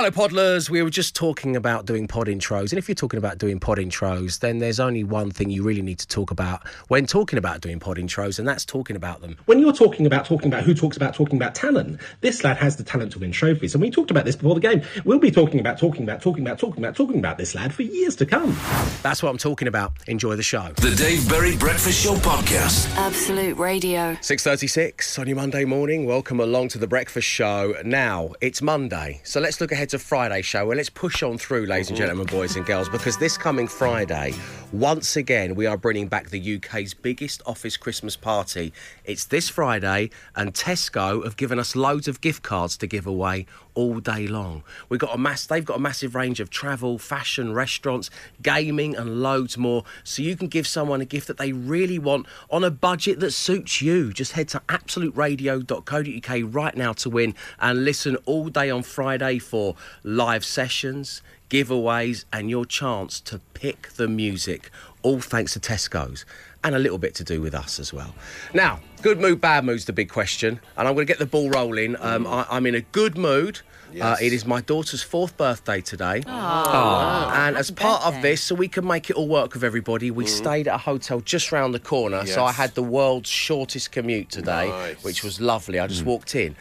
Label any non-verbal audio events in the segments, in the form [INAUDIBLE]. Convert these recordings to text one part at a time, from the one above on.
Hello, Podlers. We were just talking about doing pod intros. And if you're talking about doing pod intros, then there's only one thing you really need to talk about when talking about doing pod intros, and that's talking about them. When you're talking about talking about who talks about talking about talent, this lad has the talent to win trophies. And we talked about this before the game. We'll be talking about talking about talking about talking about talking about this lad for years to come. That's what I'm talking about. Enjoy the show. The Dave Berry Breakfast Show Podcast. Absolute Radio. 6.36 on your Monday morning. Welcome along to the breakfast show. Now, it's Monday, so let's look ahead to Friday show. Well, let's push on through, ladies and mm-hmm. gentlemen, boys and girls, because this coming Friday, once again, we are bringing back the UK's biggest office Christmas party. It's this Friday, and Tesco have given us loads of gift cards to give away all day long. We've got a mass they've got a massive range of travel, fashion, restaurants, gaming and loads more. So you can give someone a gift that they really want on a budget that suits you. Just head to absoluteradio.co.uk right now to win and listen all day on Friday for live sessions, giveaways and your chance to pick the music. All thanks to Tesco's and a little bit to do with us as well. Now, good mood, bad mood's the big question, and I'm going to get the ball rolling. Um, I, I'm in a good mood. Uh, it is my daughter's fourth birthday today. And as part of this, so we can make it all work with everybody, we stayed at a hotel just round the corner. So I had the world's shortest commute today, Nice. which was lovely. I just walked in.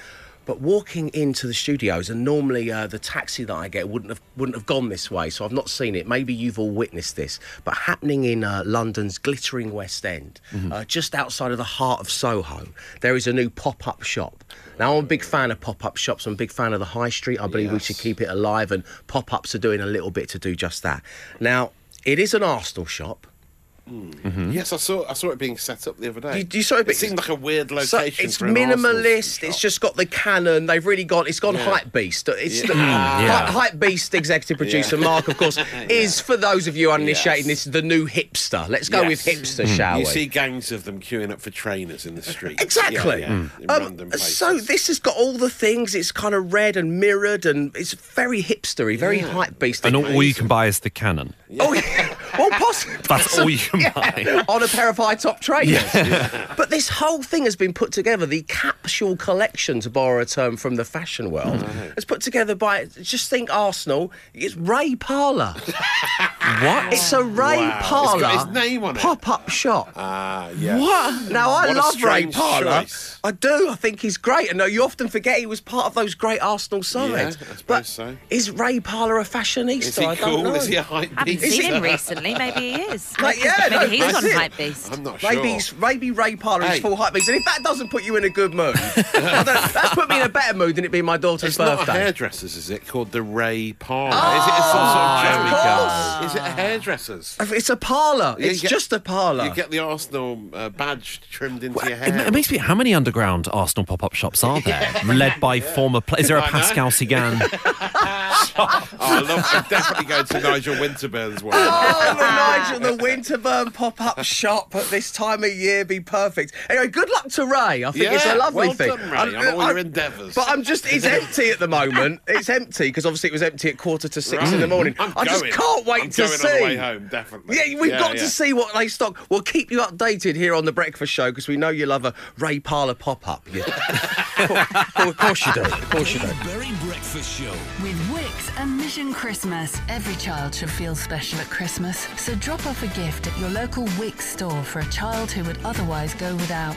But walking into the studios, and normally uh, the taxi that I get wouldn't have wouldn't have gone this way, so I've not seen it. Maybe you've all witnessed this, but happening in uh, London's glittering West End, uh, just outside of the heart of Soho, there is a new pop-up shop. Now I'm a big fan of pop-up shops. I'm a big fan of the high street. I believe we should keep it alive, and pop-ups are doing a little bit to do just that. Now it is an Arsenal shop. Mm-hmm. Yes, I saw I saw it being set up the other day. You- you saw it it seemed like a weird So location. it's for minimalist. It's just got the cannon. They've really gone. It's gone Yeah. hype beast. It's the, mm, Yeah. Hype beast executive [LAUGHS] producer Mark, of course, [LAUGHS] is for those of you uninitiated. Yes. This is the new hipster. Let's go with Yes. hipster, mm. shall You we? see gangs of them queuing up for trainers in the street. [LAUGHS] Exactly. Yeah, yeah, in mm. Um, so this has got all the things. It's kind of red and mirrored, and it's very hipstery, very hype beast. And all, all you can buy is the cannon. Oh, yeah. Well, possibly. [LAUGHS] That's all you [LAUGHS] can buy. on a pair of high top trainers. But this whole thing has been put together. The capsule collection, to borrow a term from the fashion world, mm. is put together by. Just think Arsenal. It's Ray Parlour. [LAUGHS] What? It's a Ray Wow. It's Parlour got his name on it. pop-up shop. Ah, yeah. What? Now I What a love Ray Parlour. choice. I do. I think he's great. And no, you often forget he was part of those great Arsenal sides. I suppose but so. is Ray Parlour a fashionista? Is he I don't cool? know. Is he a hype Haven't beast? seen him [LAUGHS] recently. Maybe he is. Like, yeah, maybe no, he's on it. hype beast. I'm not sure. Maybe, he's- maybe Ray Parlour is full hype beast. And if that doesn't put you in a good mood, [LAUGHS] that's put me in a better mood than it being my daughter's It's not a hairdresser's, is it? Called the Ray Parlour. is it some sort of there we joke? go. Is it a hairdresser's? It's a parlour. You It's get- just a parlour. You get the Arsenal uh, badge trimmed into your hair. it makes me. How many underground Arsenal pop-up shops are there, [LAUGHS] led by former? Pla- is there a I know. Pascal Cygan? [LAUGHS] [LAUGHS] Oh, I love. I'm definitely going to Nigel Winterburn's one. Oh, the Nigel, the Winterburn pop-up shop at this time of year be perfect. Anyway, good luck to Ray. I think it's a Yeah, lovely well thing. done, Ray, on all your endeavours. But I'm just, it's empty at the moment. It's empty because obviously it was empty at quarter to six in the morning. I'm I just going. can't wait I'm to going see. on the way home, definitely. Yeah, we've Yeah, got yeah. to see what they stock. We'll keep you updated here on the Breakfast Show because we know you love a Ray Parlour pop-up. Yeah. [LAUGHS] of course you do. Of course you do. Dave Berry Breakfast Show. With Wix and Mission Christmas, every child should feel special at Christmas. So drop off a gift at your local Wix store for a child who would otherwise go without.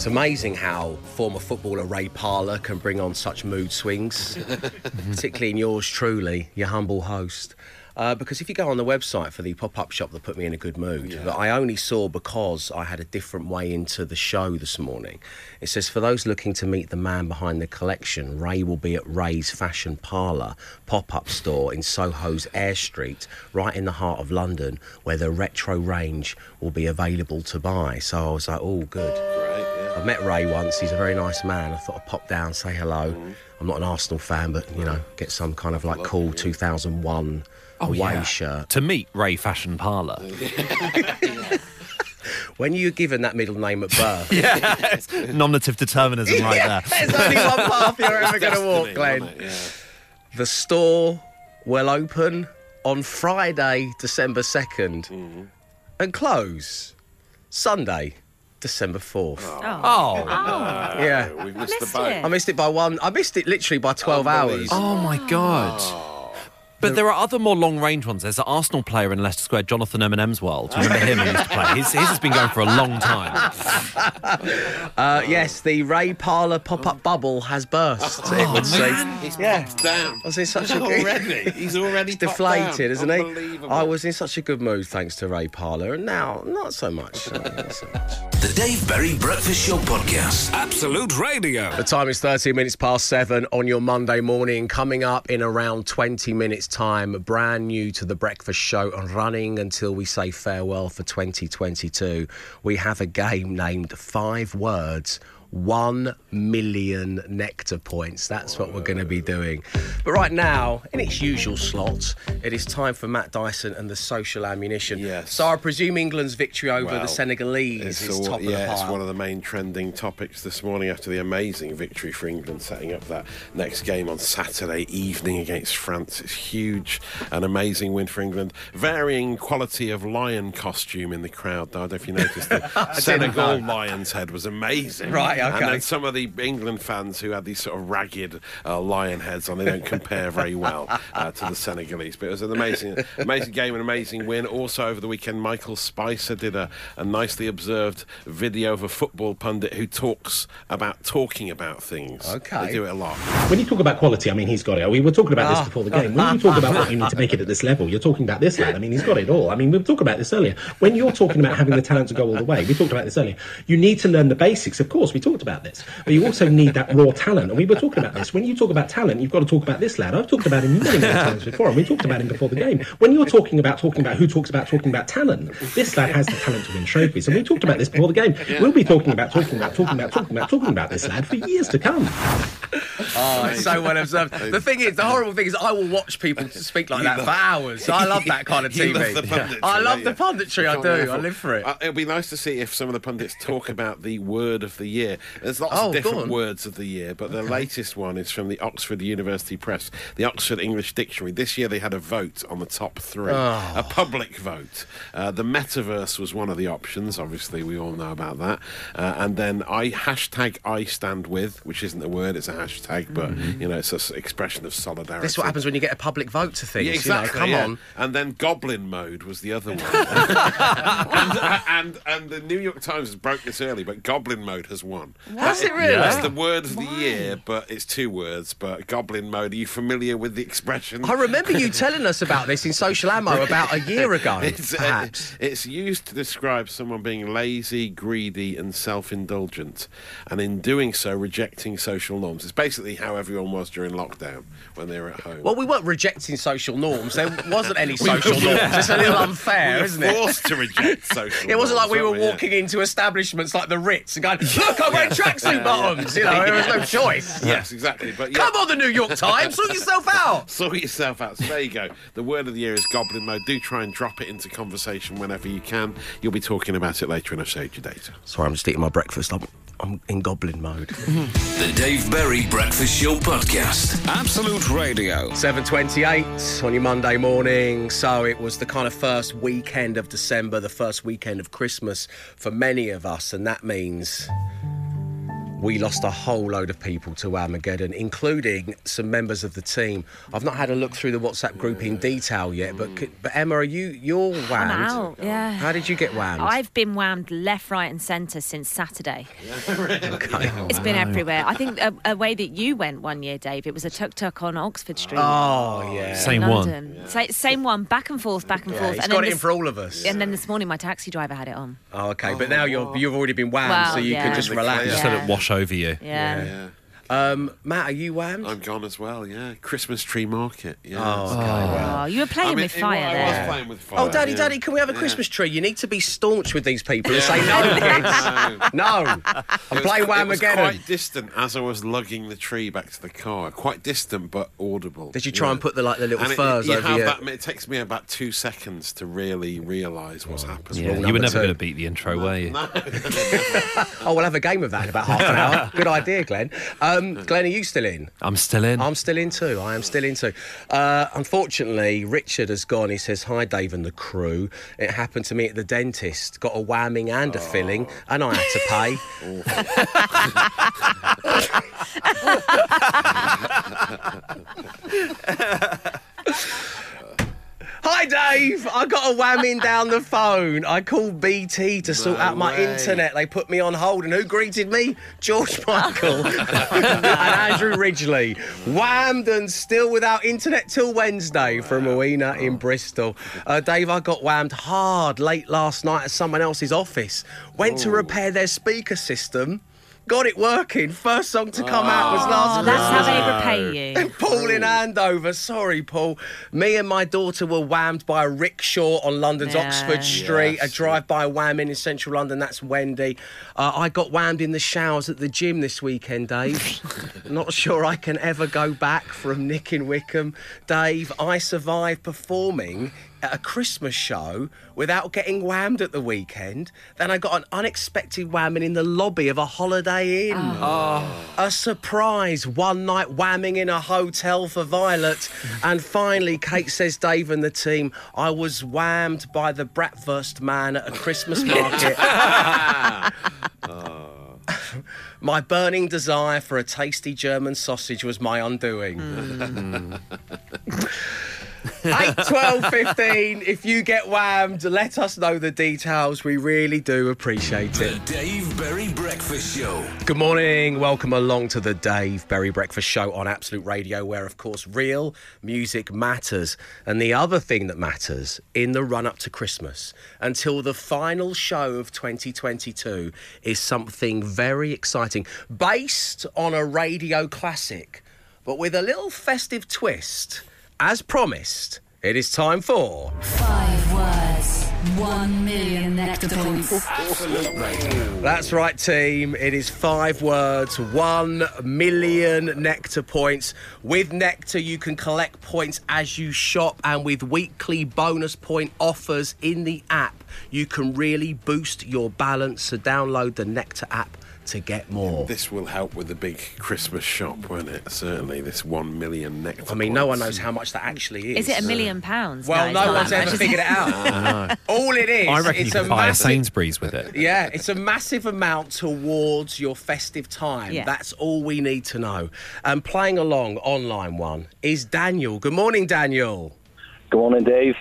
It's amazing how former footballer Ray Parlour can bring on such mood swings, [LAUGHS] particularly in yours truly, your humble host. Uh, because if you go on the website for the pop-up shop that put me in a good mood, that I only saw because I had a different way into the show this morning. It says for those looking to meet the man behind the collection, Ray will be at Ray's Fashion Parlour pop-up store in Soho's Air Street, right in the heart of London, where the retro range will be available to buy. So I was like, oh, good. Great, yeah. I've met Ray once. He's a very nice man. I thought I'd pop down, say hello. Mm-hmm. I'm not an Arsenal fan, but you know, get some kind of like cool 2001 away yeah. shirt. to meet Ray Fashion Parlour. [LAUGHS] When you're given that middle name at birth, [LAUGHS] yes, nominative determinism right there. there's only one path you're ever going to walk, Glenn. it? Yeah. The store will open on Friday, December 2nd, Mm-hmm. and close Sunday, December 4th. Oh, oh. oh, oh. Yeah. We've missed the Missed boat. it. I missed it by one. I missed it literally by 12 hours. oh my God. But there are other more long range ones. There's an Arsenal player in Leicester Square, Jonathan Eminem's World. Do you remember him? He used to play. His, his has been going for a long time. [LAUGHS] Uh, yes, the Ray Parlour pop up bubble has burst. it would seem. He's Yeah. popped down. I was in such [LAUGHS] a good already. He's already popped deflated, down. isn't he? Unbelievable. I was in such a good mood thanks to Ray Parlour, and now not so much. [LAUGHS] Not so much. The Dave Berry Breakfast Show Podcast. Absolute Radio. The time is 13 minutes past seven on your Monday morning. Coming up in around 20 minutes' time, brand new to the breakfast show and running until we say farewell for 2022. We have a game named Five Words. One million nectar points. That's what we're going to be doing. But right now, in its usual slot, it is time for Matt Dyson and the social ammunition. Yes. So I presume England's victory over the Senegalese is all- top of the yeah, pile. it's one of the main trending topics this morning after the amazing victory for England, setting up that next game on Saturday evening against France. It's huge, an amazing win for England. Varying quality of lion costume in the crowd. though. I don't know if you noticed the [LAUGHS] Senegal lion's head was amazing. Right, And then some of the England fans who had these sort of ragged uh, lion heads on, they don't compare very well uh, to the Senegalese. But it was an amazing, amazing game, an amazing win. Also over the weekend, Michael Spicer did a, a nicely observed video of a football pundit who talks about talking about things. Okay. they do it a lot. When you talk about quality, I mean, he's got it. We were talking about Ah. this before the game. When you talk about what you need to make it at this level, you're talking about this lad. I mean, he's got it all. I mean, we were talking about this earlier. When you're talking about having the talent to go all the way, we talked about this earlier. You need to learn the basics. Of course, we talked about this. But you also need that raw talent. And we were talking about this. When you talk about talent, you've got to talk about this lad. I've talked about him many, many times before, and we talked about him before the game. When you're talking about talking about who talks about talking about talent, this lad has the talent to win trophies. And we talked about this before the game. We'll be talking about talking about talking about talking about talking about this lad for years to come. Oh, it's so well observed. The thing is, the horrible thing is, I will watch people speak like that for hours. I love that kind of TV. love punditry, I love the punditry. I do. I live for it. Uh, it'll be nice to see if some of the pundits talk about the word of the year. There's lots Oh, of different words of the year, but the latest one is from the Oxford University Press, the Oxford English Dictionary. This year they had a vote on the top three, Oh. a public vote. Uh, the metaverse was one of the options. Obviously, we all know about that. Uh, and then I hashtag I stand with, which isn't a word; it's a hashtag, but you know, it's an expression of solidarity. Mm-hmm. This is what happens when you get a public vote to things. Yeah, You exactly. know, come yeah. on. And then Goblin Mode was the other one. [LAUGHS] [LAUGHS] and, and and the New York Times has broke this early, but Goblin Mode has won. Has That- it really? That's the word of the year, but it's two words. But Goblin Mode. Are you familiar with the expression? I remember you telling us about this in Social Ammo about a year [LAUGHS] ago, It's, uh, perhaps. it's used to describe someone being lazy, greedy, and self-indulgent, and in doing so, rejecting social norms. It's basically how everyone was during lockdown when they were at home. Well, we weren't rejecting social norms. There wasn't any [LAUGHS] social norms. It's a little unfair, we were isn't it? forced to reject [LAUGHS] social It wasn't like we were weren't Yeah. walking into establishments like the Ritz and going, "Look, I'm wearing tracksuit bottoms." You know, there was no choice. Yes, exactly. But yeah, Come on, the New York Times, sort yourself out. [LAUGHS] sort yourself out. So there you go. The word of the year is goblin mode. Do try and drop it into conversation whenever you can. You'll be talking about it later when I've saved your data. Sorry, I'm just eating my breakfast. I'm, I'm in goblin mode. The Dave Berry Breakfast Show Podcast. Absolute Radio. 7.28 on your Monday morning. So it was the kind of first weekend of December, the first weekend of Christmas for many of us. And that means we lost a whole load of people to Armageddon, including some members of the team. I've not had a look through the WhatsApp group in detail yet, but but Emma, are you you're whammed? I'm out, yeah. How did you get whammed? I've been whammed left, right, and centre since Saturday. [LAUGHS] Okay. It's been everywhere. I think a, a way that you went one year, Dave, it was a tuk tuk on Oxford Street. Oh yeah. Same in one. London. Sa- same one, back and forth, back and Yeah, forth. he's and got then it in this- for all of us. And then this morning, my taxi driver had it on. Oh, okay, but oh. now you're you've already been whammed, Well, so you yeah. can just relax. Just let it wash over you. Yeah. Yeah. Um, Matt, are you whammed? I'm gone as well, yeah. Christmas tree market, yeah. Oh, okay. well. Oh, you were playing I mean, with it- fire I there. was playing with fire. Oh, Daddy, yeah. Daddy, can we have a Christmas tree? You need to be staunch with these people and say, no, [LAUGHS] kids. No. I'm was- playing Wham It again. quite distant as I was lugging the tree back to the car. Quite distant, but audible. Did you try and put the, like, the little and it- furs you over have your- that, It takes me about two seconds to really realise what's happened. Yeah, you were never going to beat the intro, were you? [LAUGHS] Oh, we'll have a game of that in about half an hour. [LAUGHS] Good idea, Glenn. Um, Um, Glenn, are you still in? I'm still in. I'm still in too. I am still in too. Uh, unfortunately, Richard has gone. He says, Hi, Dave and the crew. It happened to me at the dentist. Got a whamming and a filling, and I had to pay. [LAUGHS] [LAUGHS] [LAUGHS] Hi, Dave. I got a whamming down the phone. I called BT to sort No out my way. internet. They put me on hold, and who greeted me? George Michael [LAUGHS] and Andrew Ridgeley. Whammed and still without internet till Wednesday from Moena in Bristol. Uh, Dave, I got whammed hard late last night at someone else's office. Went to repair their speaker system. Got it working. First song to come out was last Oh, that's how they repay you. [LAUGHS] Paul in Andover. Sorry, Paul. Me and my daughter were whammed by a rickshaw on London's Yeah. Oxford Street. A drive-by whamming in central London. That's Wendy. Uh, I got whammed in the showers at the gym this weekend, Dave. [LAUGHS] Not sure I can ever go back from Nick in Wickham. Dave, I survived performing at a Christmas show without getting whammed at the weekend. Then I got an unexpected whamming in the lobby of a Holiday Inn. Oh. A surprise one night whamming in a hotel for Violet. [LAUGHS] and finally, Kate says, Dave and the team, I was whammed by the bratwurst man at a Christmas market. [LAUGHS] [LAUGHS] My burning desire for a tasty German sausage was my undoing. Hmm. 8, 12, 15. If you get whammed, let us know the details. We really do appreciate The it. Dave Berry Breakfast Show. Good morning. Welcome along to the Dave Berry Breakfast Show on Absolute Radio, where, of course, real music matters. And the other thing that matters in the run up to Christmas until the final show of 2022 is something very exciting, based on a radio classic, but with a little festive twist. As promised, it is time for. Five words, one million nectar points. That's right, team. It is five words, one million nectar points. With nectar, you can collect points as you shop, and with weekly bonus point offers in the app, you can really boost your balance. So, download the Nectar app to get more. This will help with the big Christmas shop, won't it? Certainly, this one million nectar. I mean, no one knows how much that actually is. Is it a million pounds? Well, it's no one's ever much, figured it? it out. [LAUGHS] All it is, I reckon it's you a could buy a Sainsbury's with it. Yeah, it's a massive amount towards your festive time. Yeah. That's all we need to know. And playing along online one is Daniel. Good morning, Daniel. Good morning, Dave.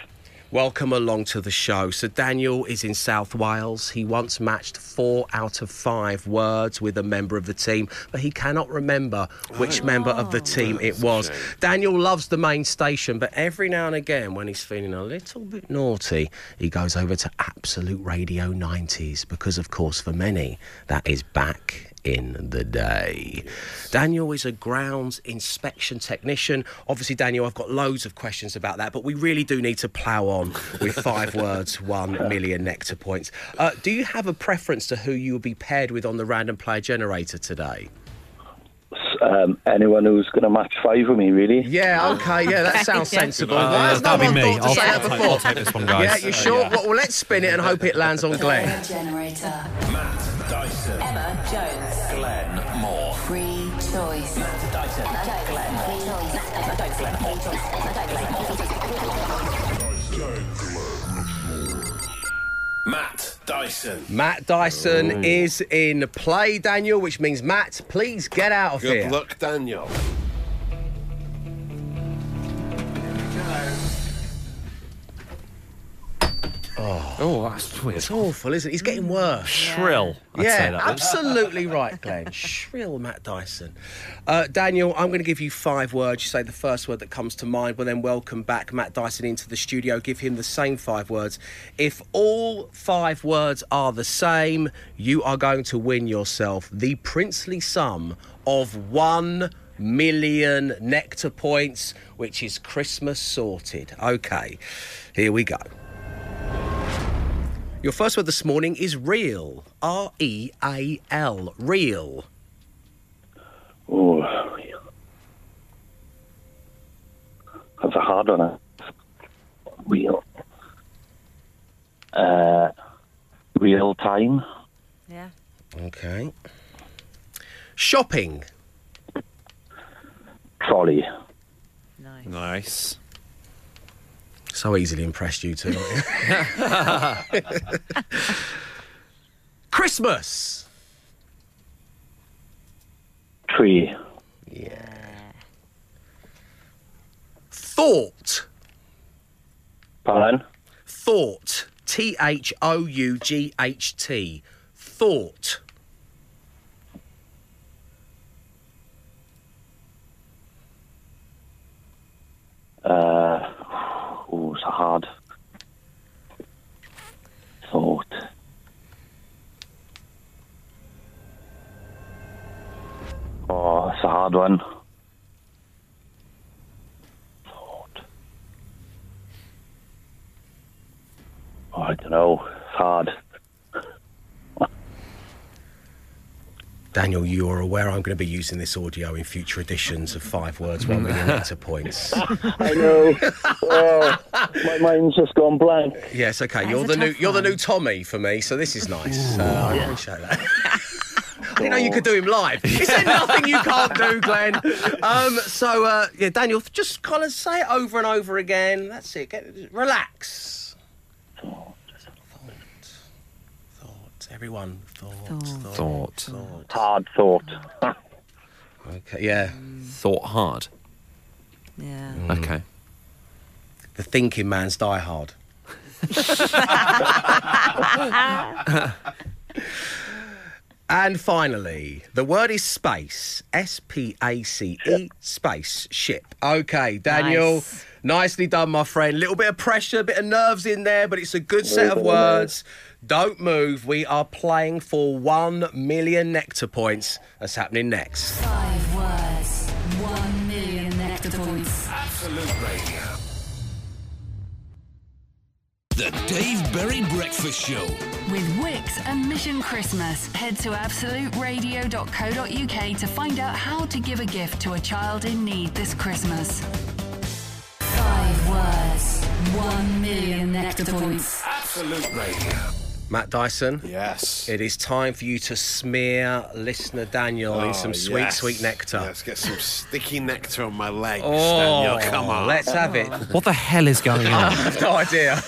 Welcome along to the show. So, Daniel is in South Wales. He once matched four out of five words with a member of the team, but he cannot remember which member of the team it was. Daniel loves the main station, but every now and again, when he's feeling a little bit naughty, he goes over to Absolute Radio 90s because, of course, for many, that is back in the day. Daniel is a grounds inspection technician. Obviously, Daniel, I've got loads of questions about that, but we really do need to plough on with five [LAUGHS] words, one million nectar points. Uh, do you have a preference to who you will be paired with on the random player generator today? Um, anyone who's going to match five with me, really? Yeah, okay, yeah, that sounds [LAUGHS] sensible. Uh, Why has no that'll be one me. thought to I'll, say I'll that take. I'll take this one, guys. Yeah, you sure? Well, well, let's spin it and hope it lands on Glenn. Generator. Matt Dyson. Matt Dyson is in play, Daniel, which means Matt, please get out of Good here. Good luck, Daniel. Oh, that's weird. It's awful, isn't it? He's getting worse. Shrill. I'd yeah, say that. absolutely right, Glenn. [LAUGHS] Shrill Matt Dyson. Uh, Daniel, I'm going to give you five words. You say the first word that comes to mind. We'll then welcome back Matt Dyson into the studio. Give him the same five words. If all five words are the same, you are going to win yourself the princely sum of one million nectar points, which is Christmas sorted. Okay, here we go. Your first word this morning is real. R E A L. Real. Oh, that's a hard one. eh? Real. Uh, real time. Yeah. Okay. Shopping. Trolley. Nice. Nice. So easily impressed you two. [LAUGHS] Christmas. Tree. Yeah. Thought. Pardon? Thought. T H O U G H T. Thought. Uh, hard. Thought. Oh, it's a hard one. Thought. Oh, I don't know. It's hard. [LAUGHS] Daniel, you are aware I'm going to be using this audio in future editions of Five Words, One [LAUGHS] Million Letter Points. [LAUGHS] I know. oh, my mind's just gone blank. Yes, okay. That You're the new tough you're the new Tommy for me, so this is nice. Uh, I appreciate that. [LAUGHS] I didn't know you could do him live. Is there nothing you can't do, Glenn? Um, so uh, yeah, Daniel, just kind of say it over and over again. That's it. Get, relax. Thought, thought, everyone. Thought, thought, Thought. thought. Hard thought. [LAUGHS] Okay, yeah. Thought hard. Yeah. Okay. The thinking man's Die Hard. [LAUGHS] and finally, the word is space. S P A C E, space, ship. Okay, Daniel. Nice. Nicely done, my friend. A Little bit of pressure, a bit of nerves in there, but it's a good set of words. Don't move. We are playing for one million nectar points. That's happening next. Five words, one million nectar points. Absolute Radio. The Dave Berry Breakfast Show. With Wix and Mission Christmas, head to absoluteradio.co.uk to find out how to give a gift to a child in need this Christmas. Five words, one million nectar points. Absolute Radio. Matt Dyson. Yes. It is time for you to smear listener Daniel in Oh, some sweet, yes. sweet nectar. Let's get some sticky nectar on my legs, Oh, Daniel. Come on. Let's have it. What the hell is going [LAUGHS] on? I've no idea.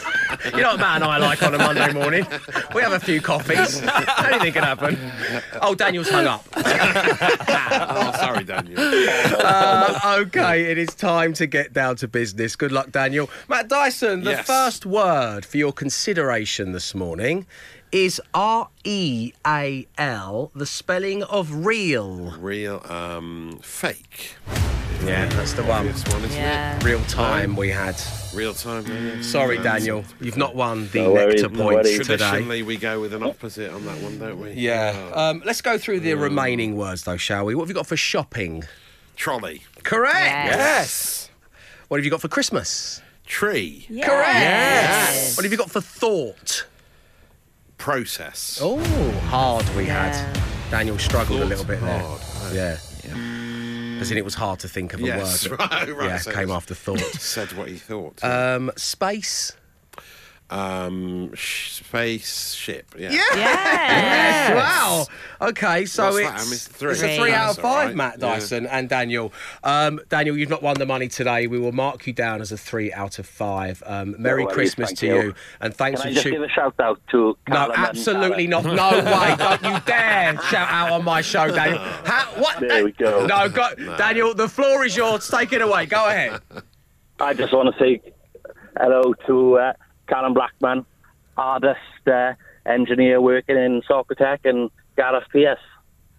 You know what Matt and I like on a Monday morning? We have a few coffees. [LAUGHS] Anything can happen. Oh, Daniel's hung up. [LAUGHS] oh, sorry, Daniel. Uh, okay, it is time to get down to business. Good luck, Daniel. Matt Dyson, the Yes. first word for your consideration this morning is R E A L, the spelling of real. Real um, fake. Yeah, that's the one. This one, isn't Yeah. Real time we had. Real time. yeah, yeah. Sorry, Um, Daniel, you've not won the No worries, nectar no points worries. today. Traditionally, we go with an opposite on that one, don't we? Yeah. Oh. Um, let's go through the remaining words, though, shall we? What have you got for shopping? Trolley. Correct. Yes. Yes. What have you got for Christmas? Tree. Correct. Yes. What have you got for thought? Process. Oh, hard we Yeah. had. Daniel struggled a little bit there. hard. Yeah. As in, it was hard to think of a Yes, word. [LAUGHS] right, right. Yeah, So came after thought. [LAUGHS] Said what he thought. Um, space. Um, sh- space ship. Yeah. Yeah. Yes. Wow. Okay, so What's it's, that? I missed three. it's a three out of That's all five, right. Matt Yeah. Dyson and Daniel. Um, Daniel, you've not won the money today. We will mark you down as a three out of five. Um, Merry worries, Christmas thank to you. you. and thanks Can I for just give a shout out to No, Callum and absolutely Sarah? not. No [LAUGHS] way. Don't you dare shout out on my show, Daniel. How, what? There we go. No, go, Daniel, the floor is yours. Take it away. Go ahead. I just want to say hello to uh, Callum Blackman, artist, uh, engineer working in Soccer Tech, and Gareth Pierce,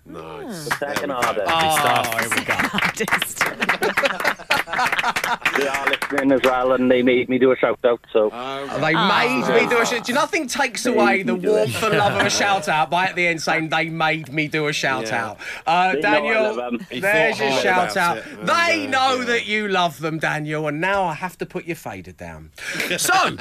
Nice. the second There artist. Oh, here we go. Artist. [LAUGHS] They are listening as well, and they made me do a shout out. So They made me do a shout. Do you nothing takes away the me do it. warmth and love of a shout out by at the end saying they made me do a shout Yeah. out? Uh, They know I Daniel, love 'em. He there's thought your hard shout about out. it, They know yeah. that you love them, Daniel, and now I have to put your fader down. [LAUGHS] So.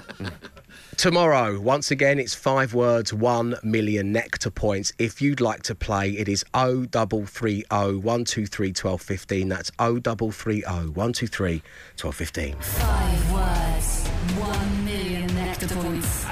Tomorrow, once again, it's five words, one million nectar points. If you'd like to play, it is 0330 123 1215. That's 0330 123 1215. Five words, one million nectar points.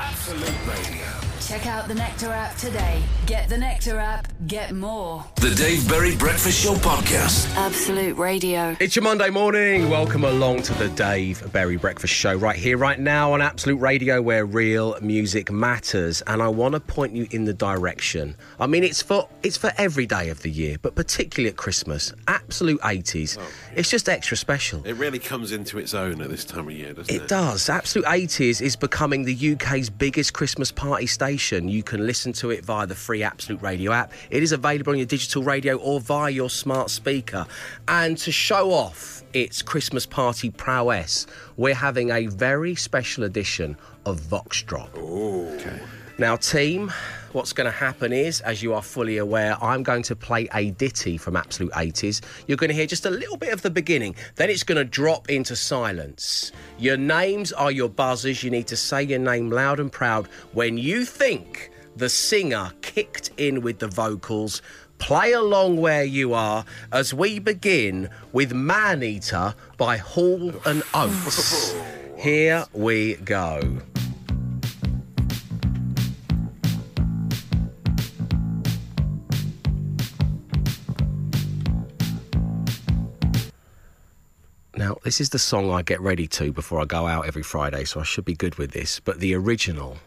Absolute Radio. Check out the Nectar app today. Get the Nectar app, get more. The Dave Berry Breakfast Show Podcast. Absolute Radio. It's your Monday morning. Welcome along to the Dave Berry Breakfast Show right here, right now on Absolute Radio, where real music matters. And I want to point you in the direction. I mean, it's for it's for every day of the year, but particularly at Christmas. Absolute 80s. It's just extra special. It really comes into its own at this time of year, doesn't it? It does. Absolute 80s is becoming the UK's biggest Christmas party station. You can listen to it via the free Absolute Radio app. It is available on your digital radio or via your smart speaker. And to show off its Christmas party prowess, we're having a very special edition of Vox Drop. Now, team, what's going to happen is, as you are fully aware, I'm going to play a ditty from Absolute 80s. You're going to hear just a little bit of the beginning, then it's going to drop into silence. Your names are your buzzers. You need to say your name loud and proud when you think the singer kicked in with the vocals. Play along where you are as we begin with Man Eater by Hall and Oates. [LAUGHS] Here we go. Now, this is the song I get ready to before I go out every Friday, so I should be good with this. But the original,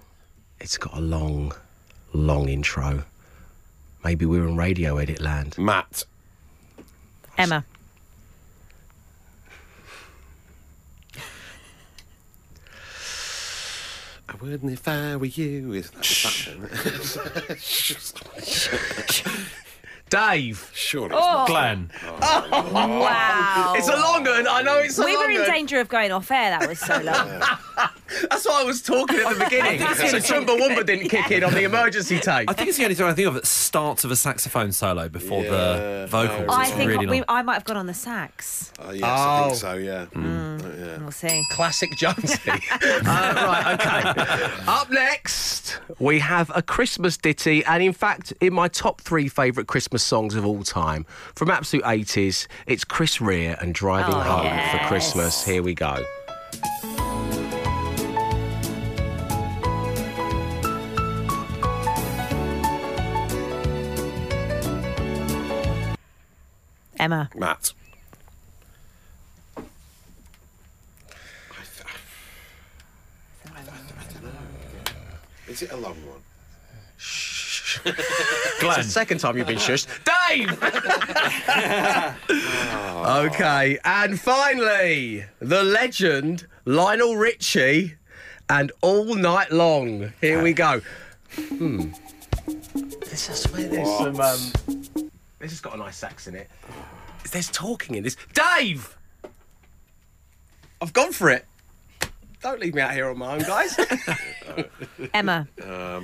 it's got a long, long intro. Maybe we're in radio edit land. Matt. Emma. I wouldn't if I were you. Is [LAUGHS] [LAUGHS] that Dave! Sure, it's Oh. not. Glenn. Wow. It's a long one. I know it's a we long were in one. danger of going off air. That was so long. [LAUGHS] That's why I was talking at the [LAUGHS] beginning. so Chumbawamba didn't kick in on the emergency tape. I think it's the only song I think of that starts with a saxophone solo before Yeah, the vocals. no. I It's think really we, long. I might have gone on the sax. Uh, yes, I Oh. think so, yeah. Mm. Uh, yeah. We'll see. Classic Jonesy. [LAUGHS] uh, right, okay. Up next, we have a Christmas ditty, and in fact, in my top three favourite Christmas songs of all time, from absolute 80s, it's Chris Rea and Driving Oh, Home for. Christmas. Here we go. Emma. Matt. Is it a long one? Glenn. It's the second time you've been [LAUGHS] shushed. Dave! [LAUGHS] okay, and finally, the legend, Lionel Richie, and All Night Long. Here we go. Hmm. This, I swear there's some. Um, this has got a nice sax in it. There's talking in this. Dave! I've gone for it. Don't leave me out here on my own, guys. [LAUGHS] Emma. Oh,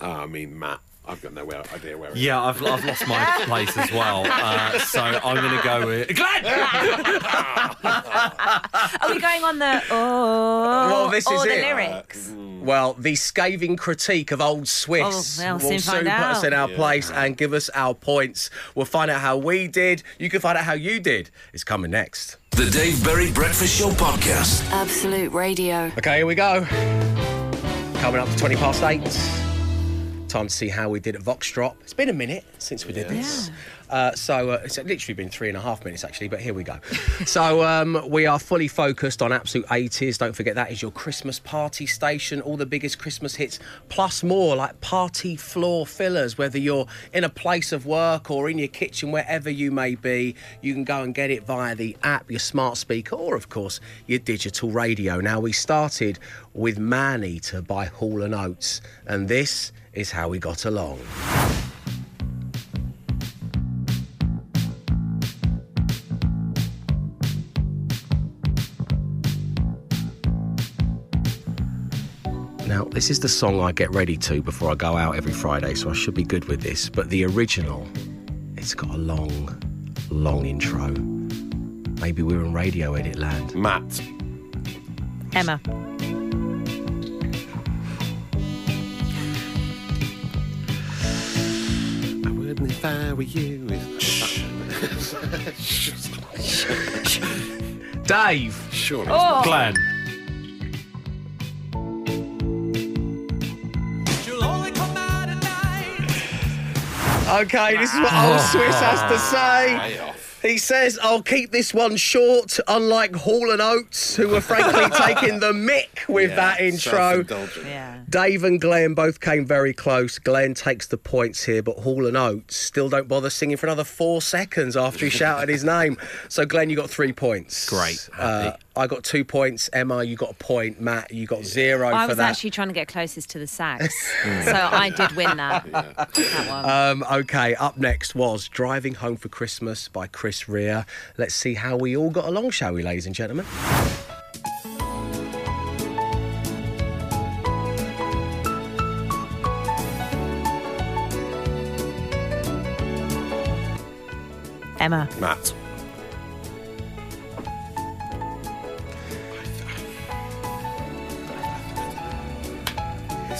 I mean, Matt. I've got no idea where it is. Yeah, I've, I've lost my [LAUGHS] place as well. Uh, so I'm going to go with Glenn. Are we going on the oh Well, this or is the it. lyrics? Well, the scathing critique of old Swiss Oh, we'll will soon soon find put us out. in our place and give us our points. We'll find out how we did. You can find out how you did. It's coming next. The Dave Berry Breakfast Show Podcast. Absolute Radio. Okay, here we go. Coming up to 20 past eight. Time to see how we did at Vox Drop. It's been a minute since we did this. Uh, so uh, it's literally been three and a half minutes actually, but here we go. [LAUGHS] so um, we are fully focused on Absolute 80s. Don't forget that is your Christmas party station. All the biggest Christmas hits, plus more like party floor fillers. Whether you're in a place of work or in your kitchen, wherever you may be, you can go and get it via the app, your smart speaker, or of course your digital radio. Now we started with Man Eater by Hall and Oates, and this is how we got along. Now, this is the song I get ready to before I go out every Friday, so I should be good with this. But the original, it's got a long, long intro. Maybe we're in radio edit land. Matt. Emma. if I were you. [LAUGHS] Dave. Sure. Oh. Glenn. Okay, this is what old Swiss has to say. Way off. He says, I'll keep this one short, unlike Hall and Oates, who were frankly [LAUGHS] taking the mick with Yeah, that intro. self-indulgent. Yeah. Dave and Glenn both came very close. Glenn takes the points here, but Hall and Oates still don't bother singing for another four seconds after he shouted his name. So, Glenn, you got three points. Great, Uh, happy. I got two points. Emma, you got a point. Matt, you got zero I for was that. actually trying to get closest to the sax, [LAUGHS] so I did win that. [LAUGHS] that one. Um, okay, up next was Driving Home for Christmas by Chris Rea. Let's see how we all got along, shall we, ladies and gentlemen? Emma. Matt.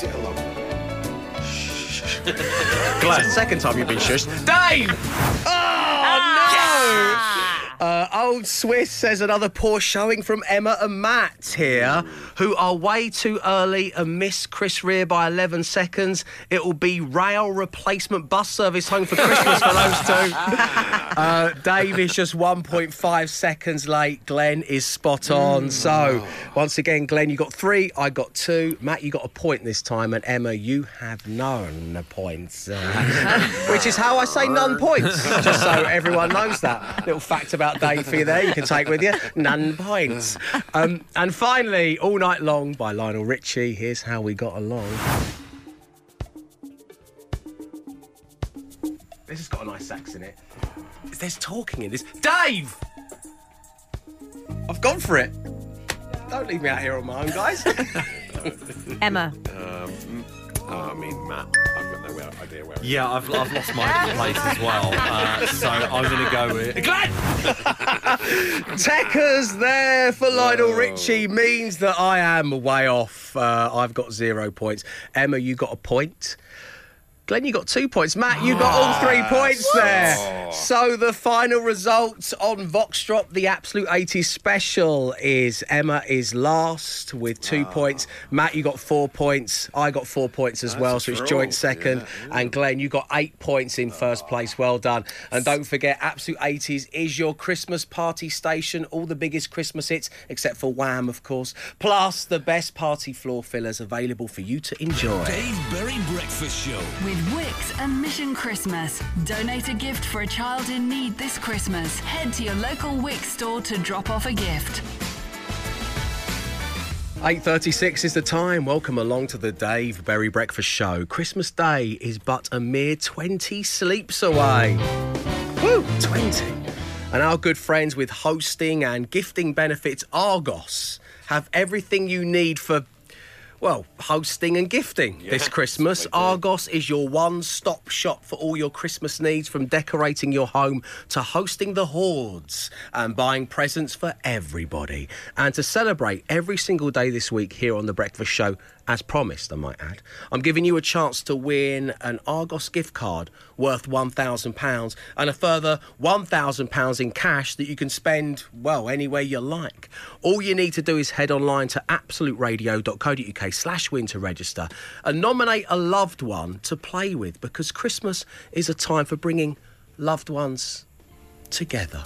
Is it a long? Glenn. second time you've been shushed. Dave! Ah! Oh, no! Uh, old Swiss says another poor showing from Emma and Matt here, who are way too early and miss Chris Rea by 11 seconds. It will be rail replacement bus service home for Christmas for those two. [LAUGHS] Uh, Dave is just 1.5 seconds late. Glenn is spot on. So, once again, Glenn, you got three. I got two. Matt, you got a point this time. And Emma, you have none points. Uh, [LAUGHS] which is how I say none points. Just so everyone knows that. Little fact about Dave for you there. You can take with you. None points. [LAUGHS] Um, and finally, All Night Long by Lionel Richie. Here's how we got along. This has got a nice sax in it. There's talking in this. Dave! I've gone for it. Don't leave me out here on my own, guys. Emma. Oh, I mean, Matt. I've got no idea where. Yeah, I've, I've lost my place as well. Uh, so I'm going to go with [LAUGHS] Glenn. [LAUGHS] Techers there for Lionel Richie means that I am way off. Uh, I've got zero points. Emma, you got a point. Glenn, you got two points. Matt, you got all three points there. So the final results on Voxdrop, the Absolute 80s special, is Emma is last with two points. Matt, you got four points. I got four points as well, a so it's joint second. Yeah, And Glenn, you got eight points in first place. Well done. And don't forget, Absolute 80s is your Christmas party station. All the biggest Christmas hits, except for Wham, of course. Plus the best party floor fillers available for you to enjoy. Dave Berry Breakfast Show. With Wix and Mission Christmas. Donate a gift for a child in need this Christmas. Head to your local Wix store to drop off a gift. 8.36 is the time. Welcome along to the Dave Berry Breakfast Show. Christmas Day is but a mere 20 sleeps away. Woo, 20. And our good friends with hosting and gifting benefits Argos have everything you need for well, hosting and gifting this Christmas. Argos is your one stop shop for all your Christmas needs, from decorating your home to hosting the hordes and buying presents for everybody. And to celebrate every single day this week here on The Breakfast Show, as promised, I might add, I'm giving you a chance to win an Argos gift card worth £1,000 and a further £1,000 in cash that you can spend, well, anywhere you like. All you need to do is head online to absoluteradio.co.uk slash win to register and nominate a loved one to play with because Christmas is a time for bringing loved ones together.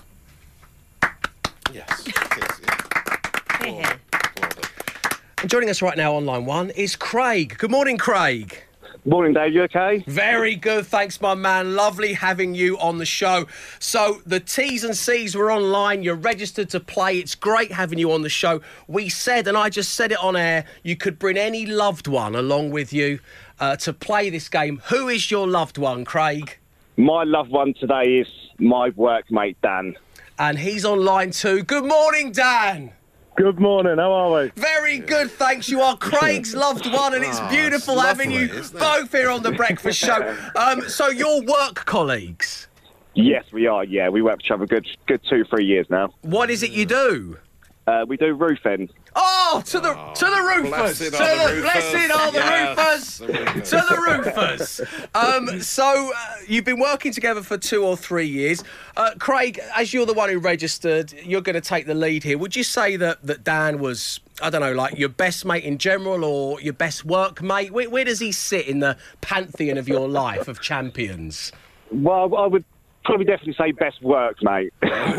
Yes. it is, yeah. Here, here. And joining us right now on line one is Craig. Good morning, Craig. Morning, Dave. You okay? Very good, thanks, my man. Lovely having you on the show. So the T's and C's were online. You're registered to play. It's great having you on the show. We said, and I just said it on air, you could bring any loved one along with you uh, to play this game. Who is your loved one, Craig? My loved one today is my workmate Dan. And he's on line two. Good morning, Dan. Good morning. How are we? Very good, thanks. You are Craig's loved one, and it's Oh, beautiful it's having lovely, you both here on the breakfast show. Um, so, your work colleagues. Yes, we are. Yeah, we work for each other good, good two, three years now. What is it you do? Uh, we do roofing. Oh, to the to the roofers, blessed to are the the blessed roofers. are the Yes, roofers, roofers. to the roofers. Um, so uh, you've been working together for two or three years, uh, Craig. As you're the one who registered, you're going to take the lead here. Would you say that that Dan was? I don't know, like your best mate in general, or your best work mate. Where, where does he sit in the pantheon of your life of champions? Well, I would probably definitely say best work, mate. [LAUGHS] How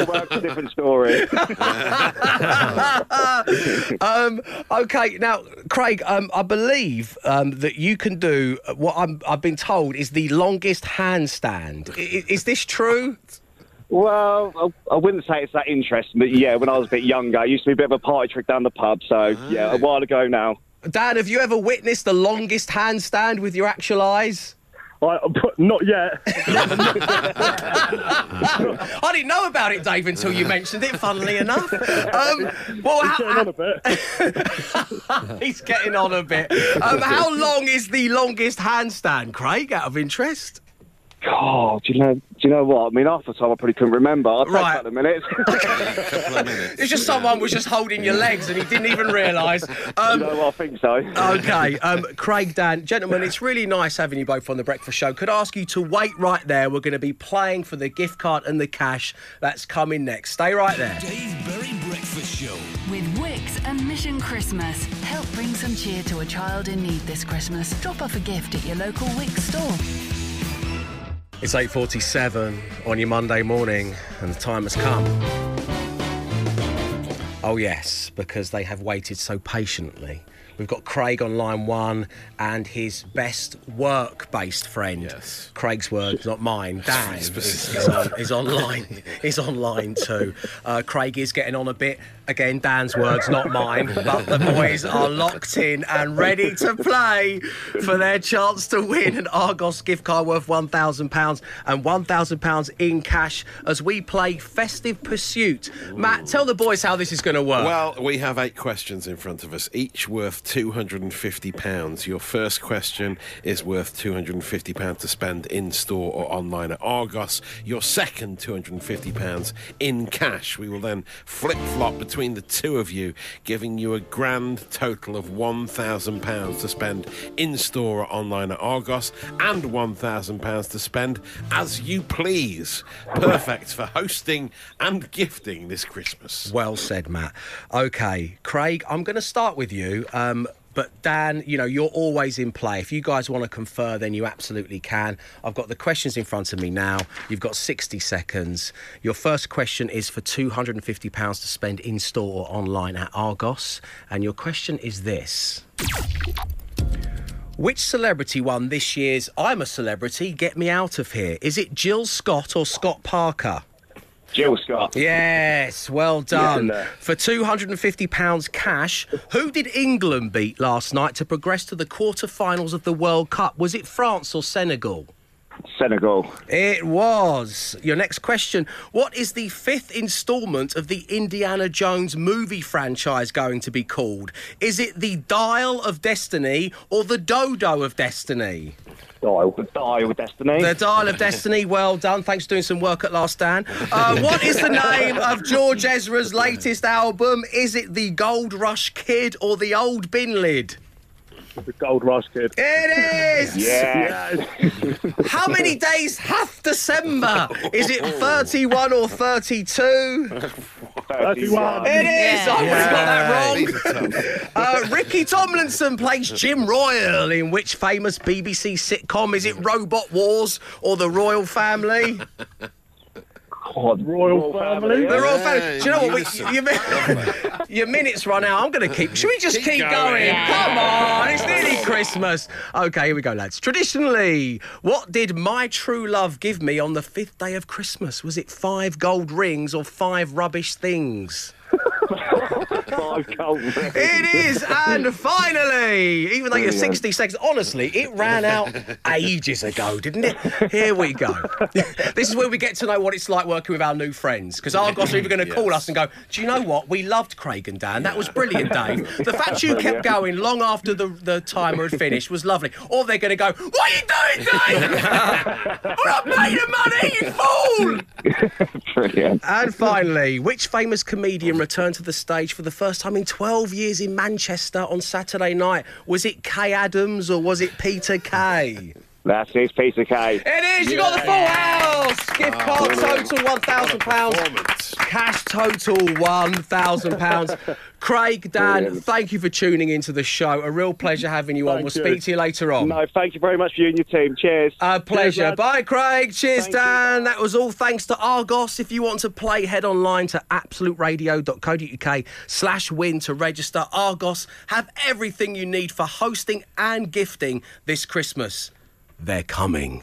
it works a different story. [LAUGHS] um, okay, now, Craig, um, I believe um, that you can do what I'm, I've been told is the longest handstand. I- i- is this true? Well, I, I wouldn't say it's that interesting, but yeah, when I was a bit younger, I used to be a bit of a party trick down the pub. So yeah, a while ago now. Dan, have you ever witnessed the longest handstand with your actual eyes? I, not yet. [LAUGHS] I didn't know about it, Dave, until you mentioned it. Funnily enough, um, well, how, Getting on a bit. [LAUGHS] he's getting on a bit. Um, how long is the longest handstand, Craig? Out of interest. God, do you know? Do you know what? I mean, half the time I probably couldn't remember. I'd Right. take a [LAUGHS] couple of minutes. It's just someone was just holding your legs and he didn't even realise. [LAUGHS] Um, you know what? I think so. Okay, [LAUGHS] um, Craig, Dan, gentlemen, it's really nice having you both on the Breakfast Show. Could I ask you to wait right there? We're going to be playing for the gift card and the cash that's coming next. Stay right there. Dave Berry Breakfast Show. With Wickes and Mission Christmas, help bring some cheer to a child in need this Christmas. Drop off a gift at your local Wickes store. It's 8:47 on your Monday morning, and the time has come. Oh yes, because they have waited so patiently. We've got Craig on line one and his best work-based friend. Yes. Craig's words, not mine. Dan is, is, on, is online. Is online too. Uh, Craig is getting on a bit. Again, Dan's words, not mine. But the boys are locked in and ready to play for their chance to win an Argos gift card worth one thousand pounds and one thousand pounds in cash as we play Festive Pursuit. Matt, tell the boys how this is going to work. Well, we have eight questions in front of us, each worth £250. Your first question is worth £250 to spend in store or online at Argos. Your second £250 in cash. We will then flip flop between the two of you, giving you a grand total of £1,000 to spend in store or online at Argos and £1,000 to spend as you please. Perfect for hosting and gifting this Christmas. Well said, Matt. Okay, Craig, I'm going to start with you. Um, but Dan, you know, you're always in play. If you guys want to confer, then you absolutely can. I've got the questions in front of me now. You've got 60 seconds. Your first question is for £250 to spend in store or online at Argos. And your question is this. Which celebrity won this year's I'm a Celebrity, Get Me Out of Here? Is it Jill Scott or Scott Parker? Jill Scott. Yes, well done. there. For £250 cash, who did England beat last night to progress to the quarter-finals of the World Cup? Was it France or Senegal? Senegal. It was. Your next question. What is the fifth instalment of the Indiana Jones movie franchise going to be called? Is it the Dial of Destiny or the Dodo of Destiny? Dial. the Dial of Destiny. The Dial of Destiny, well done. Thanks for doing some work at Last Dan. Uh, [LAUGHS] what is the name of George Ezra's latest album? Is it The Gold Rush Kid or The Old Bin Lid? The Gold Rush Kid. It is! [LAUGHS] yeah. How many days hath December? Is it 31 or 32? 31. It is! I would have got that wrong. These are tough. Uh, Ricky Tomlinson plays Jim Royle in which famous BBC sitcom? Is it Robot Wars or The Royle Family? God, Royle family. The Royle Family. Yeah, Do you know what? We, unison. your, [LAUGHS] your minutes run out. I'm going to keep. Should we just keep, Keep going? going. Come on, it's nearly Christmas. Okay, here we go, lads. Traditionally, what did my true love give me on the fifth day of Christmas? Was it five gold rings or five rubbish things? Five gold. It is, and finally, even though you're 60 seconds, honestly, it ran out ages ago, didn't it? Here we go. [LAUGHS] this is where we get to know what it's like working with our new friends, because Argos are either going to call us and go, "Do you know what? We loved Craig and Dan. That was brilliant, Dave. The fact you [LAUGHS] kept going long after the, the timer had finished was lovely." Or they're going to go, "What are you doing, Dave? [LAUGHS] We're not paying the money, you fool!" Brilliant. And finally, which famous comedian returned to the stage for the first time in 12 years in Manchester on Saturday night? Was it Kay Adams or was it Peter Kay? That's his piece of cake. It is. You got the full house. Gift card brilliant. total one thousand pounds. Cash total one thousand pounds. [LAUGHS] Craig, Dan, Brilliant. thank you for tuning into the show. A real pleasure having you on. Thank We'll you. speak to you later on. No, thank you very much for you and your team. Cheers. A pleasure. lads. Bye, Craig. Cheers, Thank you. Dan. That was all thanks to Argos. If you want to play, head online to absoluteradio.co.uk slash win to register. Argos have everything you need for hosting and gifting this Christmas. They're coming.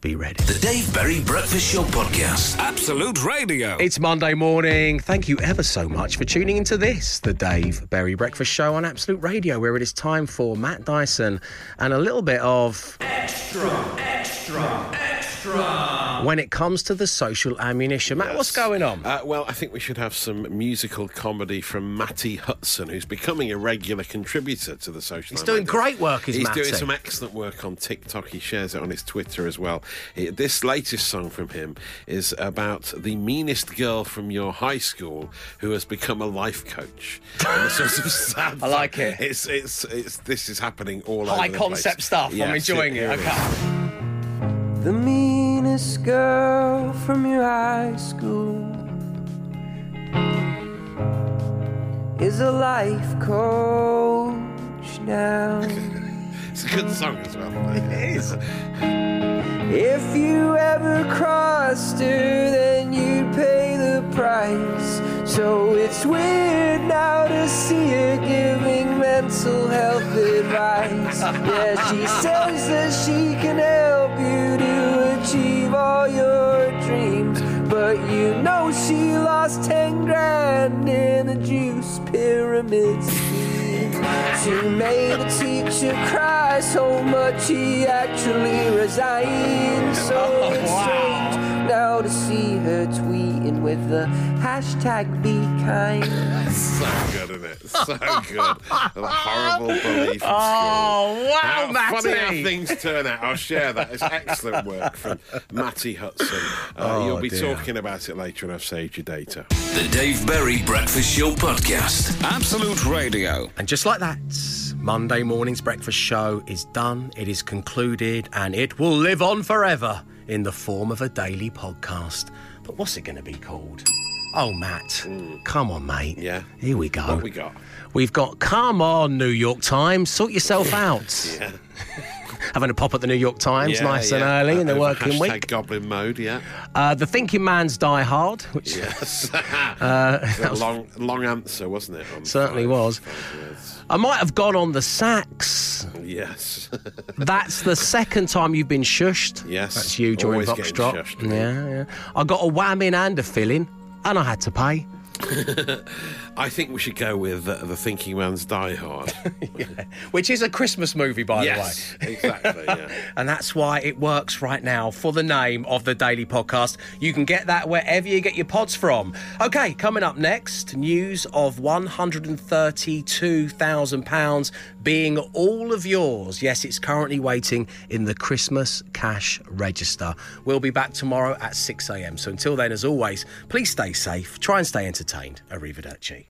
Be ready. The Dave Berry Breakfast Show Podcast. Absolute Radio. It's Monday morning. Thank you ever so much for tuning into this, the Dave Berry Breakfast Show on Absolute Radio, where it is time for Matt Dyson and a little bit of extra, extra, extra. When it comes to the social ammunition, Matt, what's going on? Uh, well, I think we should have some musical comedy from Matty Hudson, who's becoming a regular contributor to the social. He's doing great work, is He's Matty. doing some excellent work on TikTok. He shares it on his Twitter as well. He- this latest song from him is about the meanest girl from your high school who has become a life coach. [LAUGHS] And the sort of sad I like it. It's it's it's this is happening all High over the concept place. stuff. I'm enjoying it. here Okay. The meanest girl from your high school is a life coach now. [LAUGHS] It's a good song as well. [LAUGHS] It is. [LAUGHS] If you ever crossed her, then you'd pay the price. So it's weird now to see her giving mental health advice. Yeah, she says that she can help you all your dreams. But you know she lost 10 grand in a juice pyramid scheme. She made a teacher cry so much he actually resigned. So [LAUGHS] oh, it's strange now to see her tweeting with the hashtag be kind. So good, isn't it? So good. the horrible belief in Oh, wow, how Funny how things turn out. I'll share that. It's excellent work from Matty Hudson. Uh, Oh, you'll be dear. talking about it later, and I've saved your data. The Dave Berry Breakfast Show Podcast. Absolute Radio. And just like that, Monday morning's breakfast show is done, it is concluded, and it will live on forever in the form of a daily podcast. But what's it going to be called? Oh, Matt, come on, mate. Yeah. Here we go. What we got? We've got, come on, New York Times, sort yourself [LAUGHS] out. Yeah. Having a pop at the New York Times, Yeah, nice and yeah. early in the working week. Goblin mode, yeah. Uh, the Thinking Man's Die Hard, which Yes. [LAUGHS] Uh, [LAUGHS] It's a long, long answer, wasn't it? Certainly five- was. five. I might have gone on the sax. Yes. [LAUGHS] That's the second time you've been shushed. Yes. That's you during Always shushed. Yeah, yeah. I got a wham in and a fill in, and I had to pay. [LAUGHS] I think we should go with uh, the Thinking Man's Die Hard. [LAUGHS] Which is a Christmas movie, by yes, the way. exactly. Yeah. [LAUGHS] And that's why it works right now for the name of the daily podcast. You can get that wherever you get your pods from. Okay, coming up next, news of £132,000 being all of yours. Yes, it's currently waiting in the Christmas cash register. We'll be back tomorrow at 6am. So until then, as always, please stay safe, try and stay entertained. Arrivederci.